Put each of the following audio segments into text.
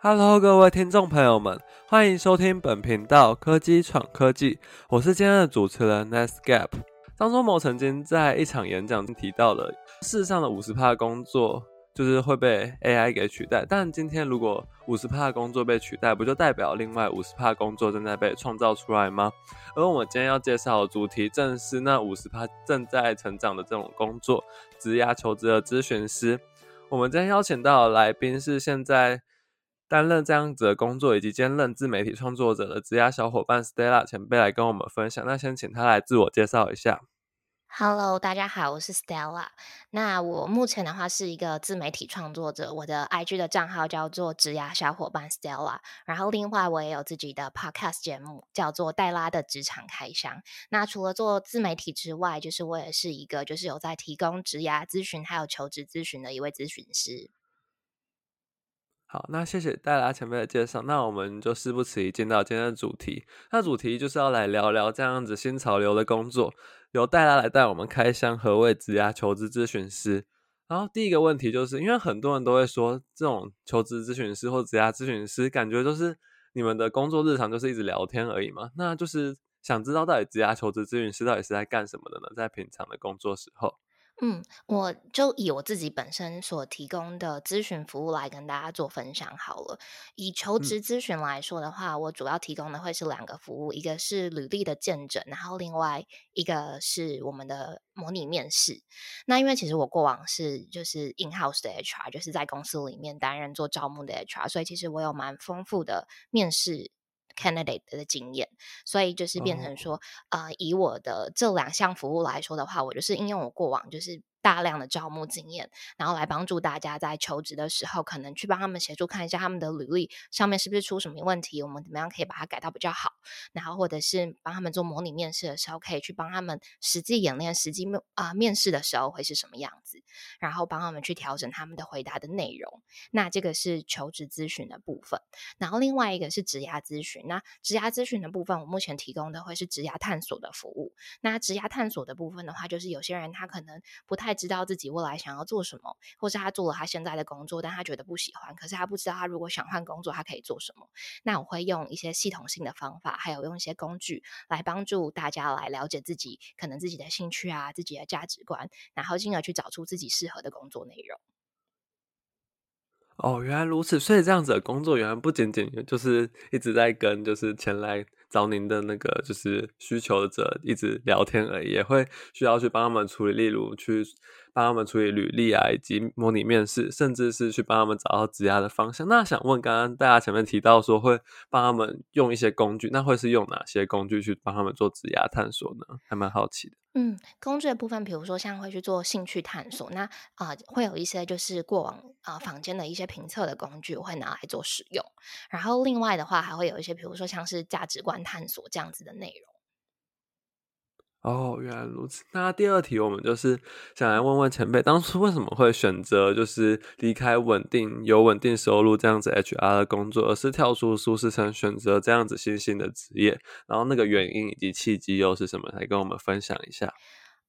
Hello，各位听众朋友们，欢迎收听本频道科技闯科技，我是今天的主持人 Next Gap。张忠谋曾经在一场演讲中提到了，世上的五十趴工作就是会被 AI 给取代。但今天如果五十趴工作被取代，不就代表另外五十趴工作正在被创造出来吗？而我们今天要介绍的主题，正是那五十趴正在成长的这种工作——职涯求职的咨询师。我们今天邀请到的来宾是现在。担任这样子的工作以及兼任自媒体创作者的职涯小伙伴 Stella 前辈来跟我们分享。那先请他来自我介绍一下。Hello，大家好，我是 Stella。那我目前的话是一个自媒体创作者，我的 IG 的账号叫做职涯小伙伴 Stella。然后另外我也有自己的 Podcast 节目，叫做黛拉的职场开箱。那除了做自媒体之外，就是我也是一个就是有在提供职涯咨询还有求职咨询的一位咨询师。好，那谢谢戴拉前辈的介绍。那我们就事不迟疑进到今天的主题。那主题就是要来聊聊这样子新潮流的工作，由戴拉来带我们开箱何谓职涯求职咨询师。然后第一个问题就是，因为很多人都会说，这种求职咨询师或职涯咨询师，感觉就是你们的工作日常就是一直聊天而已嘛。那就是想知道到底职涯求职咨询师到底是在干什么的呢？在平常的工作时候。嗯，我就以我自己本身所提供的咨询服务来跟大家做分享好了。以求职咨询来说的话，我主要提供的会是两个服务，一个是履历的见证，然后另外一个是我们的模拟面试。那因为其实我过往是就是 in house 的 HR，就是在公司里面担任做招募的 HR，所以其实我有蛮丰富的面试。Candidate 的经验，所以就是变成说，呃，以我的这两项服务来说的话，我就是应用我过往就是。大量的招募经验，然后来帮助大家在求职的时候，可能去帮他们协助看一下他们的履历上面是不是出什么问题，我们怎么样可以把它改到比较好。然后或者是帮他们做模拟面试的时候，可以去帮他们实际演练实际面啊面试的时候会是什么样子，然后帮他们去调整他们的回答的内容。那这个是求职咨询的部分。然后另外一个是职涯咨询。那职涯咨询的部分，我目前提供的会是职涯探索的服务。那职涯探索的部分的话，就是有些人他可能不太。知道自己未来想要做什么，或是他做了他现在的工作，但他觉得不喜欢，可是他不知道他如果想换工作，他可以做什么。那我会用一些系统性的方法，还有用一些工具来帮助大家来了解自己可能自己的兴趣啊，自己的价值观，然后进而去找出自己适合的工作内容。哦，原来如此，所以这样子的工作原来不仅仅就是一直在跟就是前来。找您的那个就是需求者一直聊天而已，也会需要去帮他们处理，例如去帮他们处理履历啊，以及模拟面试，甚至是去帮他们找到职涯的方向。那想问，刚刚大家前面提到说会帮他们用一些工具，那会是用哪些工具去帮他们做职涯探索呢？还蛮好奇的。嗯，工具的部分，比如说像会去做兴趣探索，那啊会有一些就是过往啊坊间的一些评测的工具，会拿来做使用。然后另外的话，还会有一些，比如说像是价值观探索这样子的内容。哦，原来如此。那第二题，我们就是想来问问前辈，当初为什么会选择就是离开稳定、有稳定收入这样子 HR 的工作，而是跳出舒适圈，选择这样子新兴的职业？然后那个原因以及契机又是什么？来跟我们分享一下。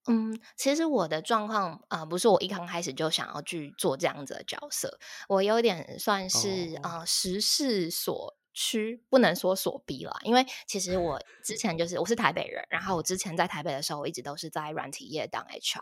嗯，其实我的状况啊，不是我一刚开始就想要去做这样子的角色，我有点算是啊时势所。区不能说所逼了，因为其实我之前就是我是台北人，然后我之前在台北的时候，我一直都是在软体业当 HR，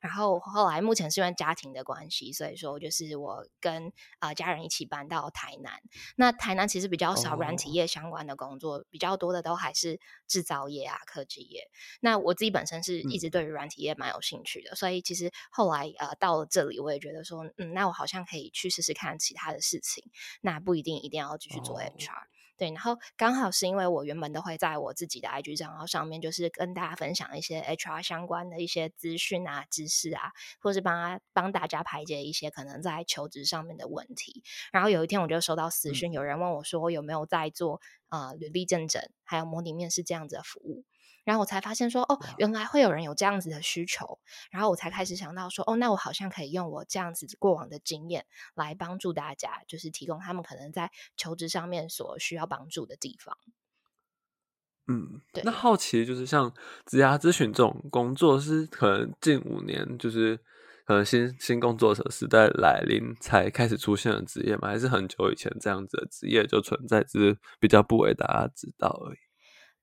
然后后来目前是因为家庭的关系，所以说就是我跟啊家人一起搬到台南。那台南其实比较少软体业相关的工作，比较多的都还是制造业啊、科技业。那我自己本身是一直对于软体业蛮有兴趣的，所以其实后来呃到了这里，我也觉得说，嗯，那我好像可以去试试看其他的事情，那不一定一定要继续做 HR。对，然后刚好是因为我原本都会在我自己的 IG 账号上面，就是跟大家分享一些 HR 相关的一些资讯啊、知识啊，或是帮他帮大家排解一些可能在求职上面的问题。然后有一天我就收到私讯，有人问我说有没有在做呃履历证整，还有模拟面试这样子的服务。然后我才发现说，哦，原来会有人有这样子的需求。然后我才开始想到说，哦，那我好像可以用我这样子过往的经验来帮助大家，就是提供他们可能在求职上面所需要帮助的地方。嗯，对。那好奇就是像职涯咨询这种工作，是可能近五年就是可能新新工作者时代来临才开始出现的职业吗？还是很久以前这样子的职业就存在，只是比较不为大家知道而已？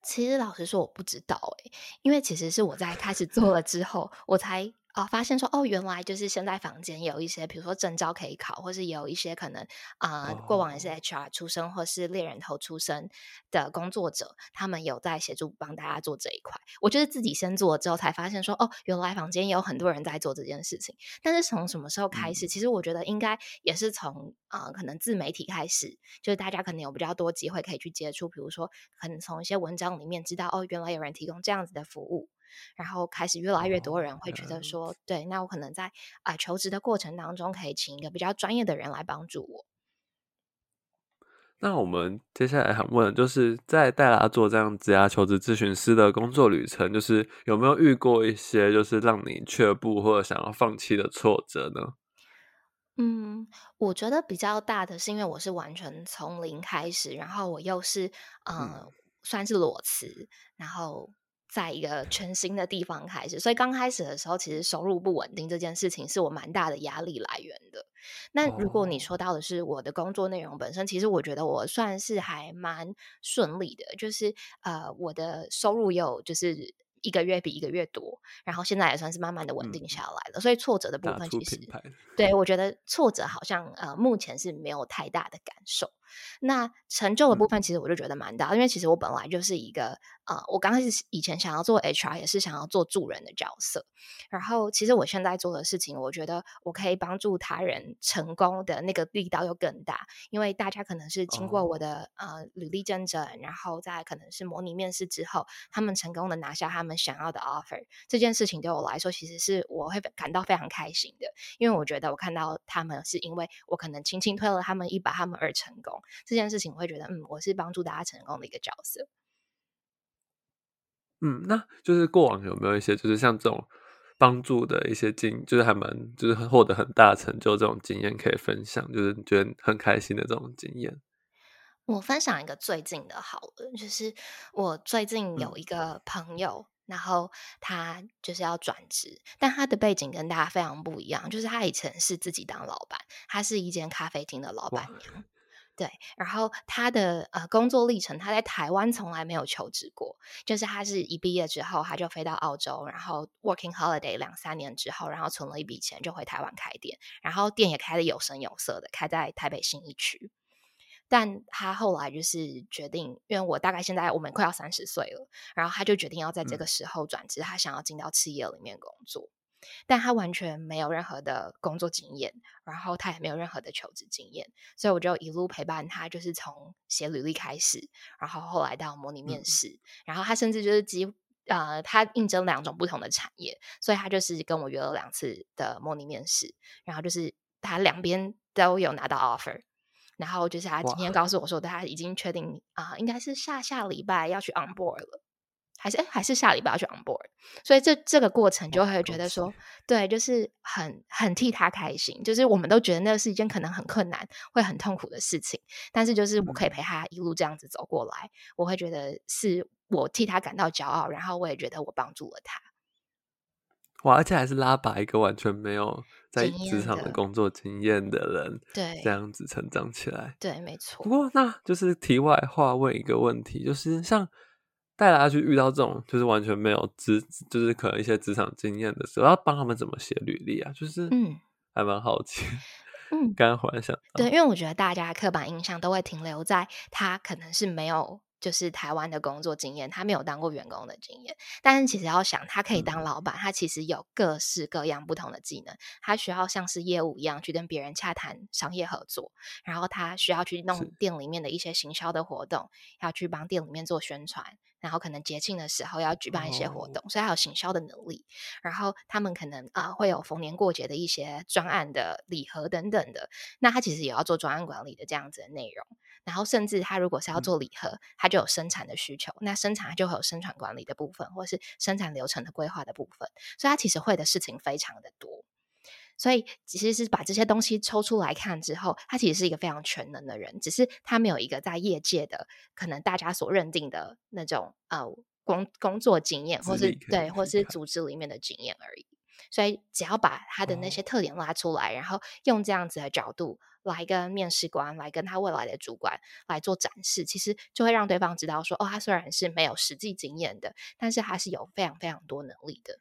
其实老实说，我不知道诶，因为其实是我在开始做了之后，我才。啊，发现说哦，原来就是现在房间有一些，比如说证照可以考，或是有一些可能啊，过往也是 HR 出身或是猎人头出身的工作者，他们有在协助帮大家做这一块。我就是自己先做了之后，才发现说哦，原来房间也有很多人在做这件事情。但是从什么时候开始？其实我觉得应该也是从啊，可能自媒体开始，就是大家可能有比较多机会可以去接触，比如说可能从一些文章里面知道哦，原来有人提供这样子的服务。然后开始越来越多人会觉得说，对，那我可能在啊求职的过程当中，可以请一个比较专业的人来帮助我。那我们接下来想问，就是在戴拉做这样子啊求职咨询师的工作旅程，就是有没有遇过一些就是让你却步或者想要放弃的挫折呢？嗯，我觉得比较大的是因为我是完全从零开始，然后我又是嗯算是裸辞，然后。在一个全新的地方开始，所以刚开始的时候，其实收入不稳定这件事情是我蛮大的压力来源的。那如果你说到的是我的工作内容本身，其实我觉得我算是还蛮顺利的，就是呃，我的收入有就是一个月比一个月多，然后现在也算是慢慢的稳定下来了。所以挫折的部分其实，对我觉得挫折好像呃目前是没有太大的感受。那成就的部分，其实我就觉得蛮大，因为其实我本来就是一个呃，我刚开始以前想要做 HR，也是想要做助人的角色。然后，其实我现在做的事情，我觉得我可以帮助他人成功的那个力道又更大，因为大家可能是经过我的呃履历认证，然后在可能是模拟面试之后，他们成功的拿下他们想要的 offer，这件事情对我来说，其实是我会感到非常开心的，因为我觉得我看到他们是因为我可能轻轻推了他们一把，他们而成功。这件事情，我会觉得，嗯，我是帮助大家成功的一个角色。嗯，那就是过往有没有一些，就是像这种帮助的一些经，就是还蛮，就是获得很大成就这种经验可以分享，就是觉得很开心的这种经验。我分享一个最近的好了，就是我最近有一个朋友，然后他就是要转职，但他的背景跟大家非常不一样，就是他以前是自己当老板，他是一间咖啡厅的老板娘。对，然后他的呃工作历程，他在台湾从来没有求职过，就是他是一毕业之后，他就飞到澳洲，然后 working holiday 两三年之后，然后存了一笔钱就回台湾开店，然后店也开的有声有色的，开在台北新一区。但他后来就是决定，因为我大概现在我们快要三十岁了，然后他就决定要在这个时候转职，他想要进到企业里面工作。但他完全没有任何的工作经验，然后他也没有任何的求职经验，所以我就一路陪伴他，就是从写履历开始，然后后来到模拟面试，然后他甚至就是几呃，他应征两种不同的产业，所以他就是跟我约了两次的模拟面试，然后就是他两边都有拿到 offer，然后就是他今天告诉我说，他已经确定啊，应该是下下礼拜要去 on board 了。还是哎，还是下礼拜要去 on board，所以这这个过程就会觉得说，对，就是很很替他开心。就是我们都觉得那是一件可能很困难、会很痛苦的事情，但是就是我可以陪他一路这样子走过来，我会觉得是我替他感到骄傲，然后我也觉得我帮助了他。哇，而且还是拉拔一个完全没有在职场的工作经验的人，对，这样子成长起来，对，没错。不过那就是题外话，问一个问题，就是像。带大家去遇到这种就是完全没有职，就是可能一些职场经验的时候，要帮他们怎么写履历啊？就是嗯，还蛮好奇。嗯，刚刚忽然想到，对，因为我觉得大家刻板印象都会停留在他可能是没有。就是台湾的工作经验，他没有当过员工的经验，但是其实要想，他可以当老板，他其实有各式各样不同的技能。他需要像是业务一样去跟别人洽谈商业合作，然后他需要去弄店里面的一些行销的活动，要去帮店里面做宣传，然后可能节庆的时候要举办一些活动，所以还有行销的能力。然后他们可能啊会有逢年过节的一些专案的礼盒等等的，那他其实也要做专案管理的这样子的内容。然后，甚至他如果是要做礼盒，他就有生产的需求，那生产就会有生产管理的部分，或是生产流程的规划的部分，所以他其实会的事情非常的多。所以，其实是把这些东西抽出来看之后，他其实是一个非常全能的人，只是他没有一个在业界的可能大家所认定的那种呃工工作经验，或是对，或是 组织里面的经验而已。所以只要把他的那些特点拉出来，然后用这样子的角度来跟面试官、来跟他未来的主管来做展示，其实就会让对方知道说，哦，他虽然是没有实际经验的，但是他是有非常非常多能力的。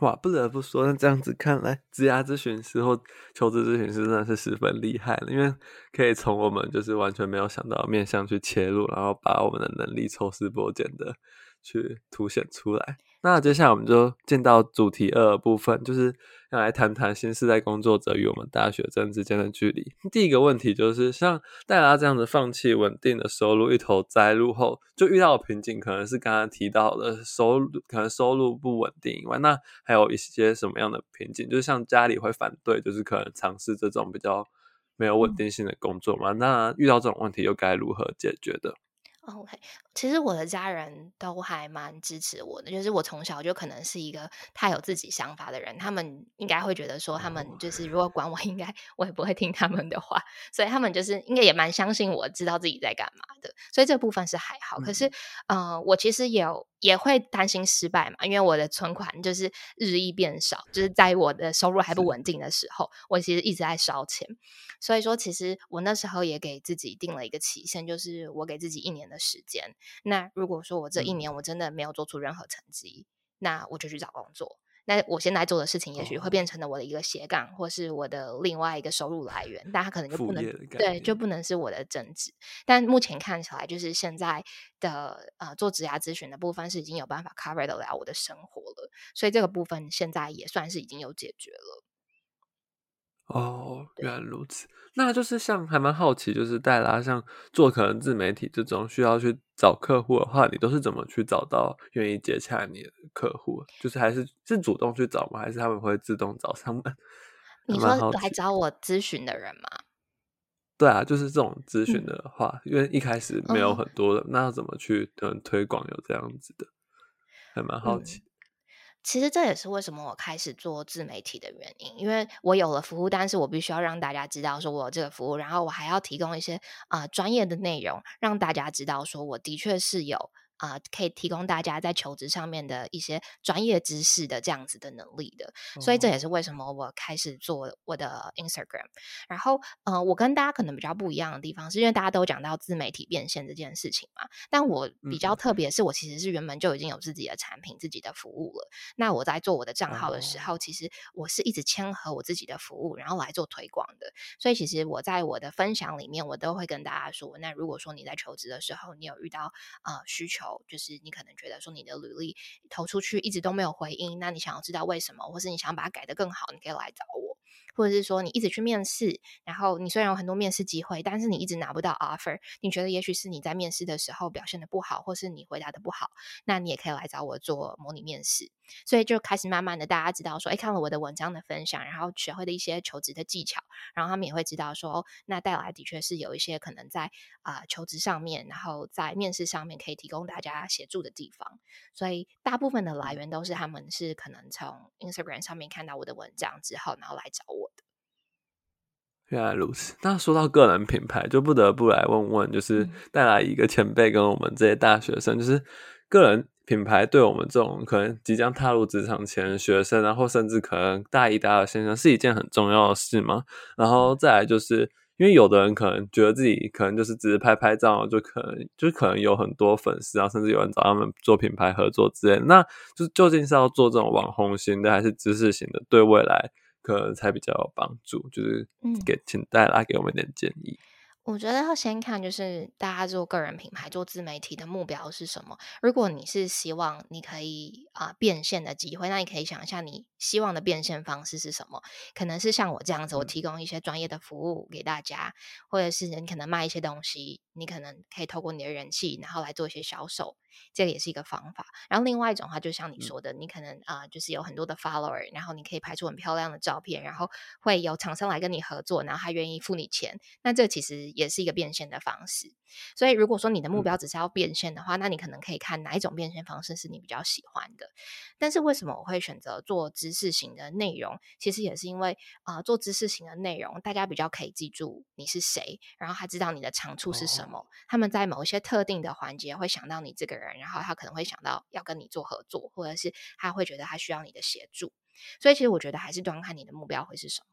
哇，不得不说，那这样子看来，职涯咨询师或求职咨询师真的是十分厉害了，因为可以从我们就是完全没有想到面向去切入，然后把我们的能力抽丝剥茧的去凸显出来。那接下来我们就进到主题二部分，就是要来谈谈新时代工作者与我们大学生之间的距离。第一个问题就是，像戴拉这样子放弃稳定的收入，一头栽入后，就遇到瓶颈，可能是刚刚提到的收入，可能收入不稳定以外，那还有一些什么样的瓶颈？就是像家里会反对，就是可能尝试这种比较没有稳定性的工作嘛？那遇到这种问题又该如何解决的？OK，其实我的家人都还蛮支持我的，就是我从小就可能是一个太有自己想法的人，他们应该会觉得说，他们就是如果管我，应该我也不会听他们的话，所以他们就是应该也蛮相信我知道自己在干嘛的，所以这部分是还好。可是，呃，我其实有。也会担心失败嘛，因为我的存款就是日益变少，就是在我的收入还不稳定的时候，我其实一直在烧钱。所以说，其实我那时候也给自己定了一个期限，就是我给自己一年的时间。那如果说我这一年我真的没有做出任何成绩，那我就去找工作。那我现在做的事情，也许会变成了我的一个斜杠，或是我的另外一个收入来源，但它可能就不能对，就不能是我的正职。但目前看起来，就是现在的呃做职涯咨询的部分是已经有办法 cover 得了我的生活了，所以这个部分现在也算是已经有解决了。哦，原来如此。那就是像还蛮好奇，就是戴拉像做可能自媒体这种需要去找客户的话，你都是怎么去找到愿意接洽你的客户？就是还是是主动去找吗？还是他们会自动找上门？你说来找我咨询的人吗？对啊，就是这种咨询的话，因为一开始没有很多的，那要怎么去嗯推广有这样子的？还蛮好奇。其实这也是为什么我开始做自媒体的原因，因为我有了服务，但是我必须要让大家知道说我有这个服务，然后我还要提供一些啊专业的内容，让大家知道说我的确是有。啊，可以提供大家在求职上面的一些专业知识的这样子的能力的，所以这也是为什么我开始做我的 Instagram。然后，呃，我跟大家可能比较不一样的地方，是因为大家都讲到自媒体变现这件事情嘛，但我比较特别，是我其实是原本就已经有自己的产品、自己的服务了。那我在做我的账号的时候，其实我是一直签合我自己的服务，然后来做推广的。所以，其实我在我的分享里面，我都会跟大家说，那如果说你在求职的时候，你有遇到啊需求。就是你可能觉得说你的履历投出去一直都没有回应，那你想要知道为什么，或是你想要把它改得更好，你可以来找我。或者是说你一直去面试，然后你虽然有很多面试机会，但是你一直拿不到 offer，你觉得也许是你在面试的时候表现的不好，或是你回答的不好，那你也可以来找我做模拟面试。所以就开始慢慢的大家知道说，哎，看了我的文章的分享，然后学会的一些求职的技巧，然后他们也会知道说，那带来的确是有一些可能在啊求职上面，然后在面试上面可以提供大家协助的地方。所以大部分的来源都是他们是可能从 Instagram 上面看到我的文章之后，然后来找我。原来如此。那说到个人品牌，就不得不来问问，就是带来一个前辈跟我们这些大学生，就是个人品牌对我们这种可能即将踏入职场前学生，然后甚至可能大一、大二先生，是一件很重要的事吗？然后再来就是，因为有的人可能觉得自己可能就是只是拍拍照，就可能就可能有很多粉丝，啊甚至有人找他们做品牌合作之类。那就究竟是要做这种网红型的，还是知识型的？对未来？可能才比较有帮助，就是给请戴拉给我们一点建议。我觉得要先看，就是大家做个人品牌、做自媒体的目标是什么。如果你是希望你可以啊变现的机会，那你可以想一下，你希望的变现方式是什么？可能是像我这样子，我提供一些专业的服务给大家，或者是你可能卖一些东西，你可能可以透过你的人气，然后来做一些销售。这个也是一个方法，然后另外一种话，就像你说的，你可能啊，就是有很多的 follower，然后你可以拍出很漂亮的照片，然后会有厂商来跟你合作，然后他愿意付你钱，那这其实也是一个变现的方式。所以如果说你的目标只是要变现的话，那你可能可以看哪一种变现方式是你比较喜欢的。但是为什么我会选择做知识型的内容？其实也是因为啊，做知识型的内容，大家比较可以记住你是谁，然后他知道你的长处是什么，他们在某一些特定的环节会想到你这个人。人，然后他可能会想到要跟你做合作，或者是他会觉得他需要你的协助。所以其实我觉得还是端看你的目标会是什么。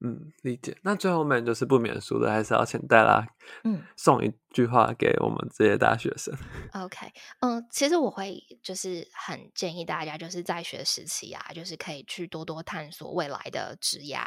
嗯，理解。那最后面就是不免俗的，还是要请戴拉，嗯，送一句话给我们这些大学生。OK，嗯，其实我会就是很建议大家，就是在学时期啊，就是可以去多多探索未来的职涯，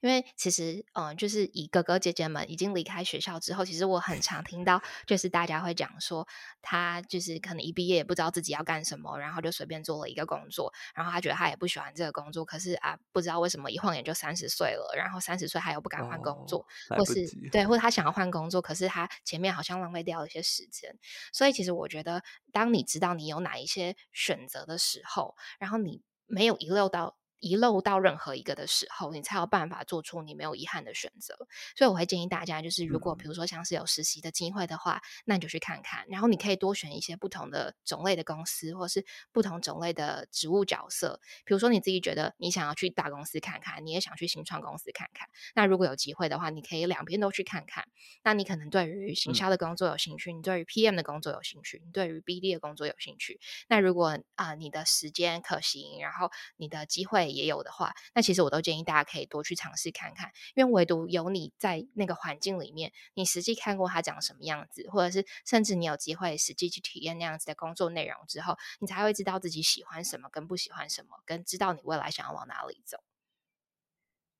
因为其实，嗯，就是以哥哥姐姐们已经离开学校之后，其实我很常听到，就是大家会讲说，他就是可能一毕业也不知道自己要干什么，然后就随便做了一个工作，然后他觉得他也不喜欢这个工作，可是啊，不知道为什么一晃眼就三十岁了，然后。三十岁他又不敢换工作，或是对，或者他想要换工作，可是他前面好像浪费掉一些时间。所以其实我觉得，当你知道你有哪一些选择的时候，然后你没有遗漏到。遗漏到任何一个的时候，你才有办法做出你没有遗憾的选择。所以我会建议大家，就是如果比如说像是有实习的机会的话，那你就去看看。然后你可以多选一些不同的种类的公司，或是不同种类的职务角色。比如说你自己觉得你想要去大公司看看，你也想去新创公司看看。那如果有机会的话，你可以两边都去看看。那你可能对于行销的工作有兴趣，你对于 PM 的工作有兴趣，你对于 BD 的工作有兴趣。那如果啊你的时间可行，然后你的机会。也有的话，那其实我都建议大家可以多去尝试看看，因为唯独有你在那个环境里面，你实际看过他长什么样子，或者是甚至你有机会实际去体验那样子的工作内容之后，你才会知道自己喜欢什么跟不喜欢什么，跟知道你未来想要往哪里走。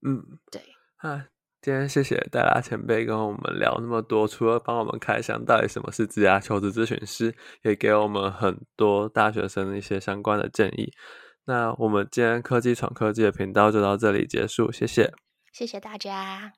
嗯，对。啊，今天谢谢戴拉前辈跟我们聊那么多，除了帮我们开箱到底什么是职涯求职咨询师，也给我们很多大学生的一些相关的建议。那我们今天科技闯科技的频道就到这里结束，谢谢，谢谢大家。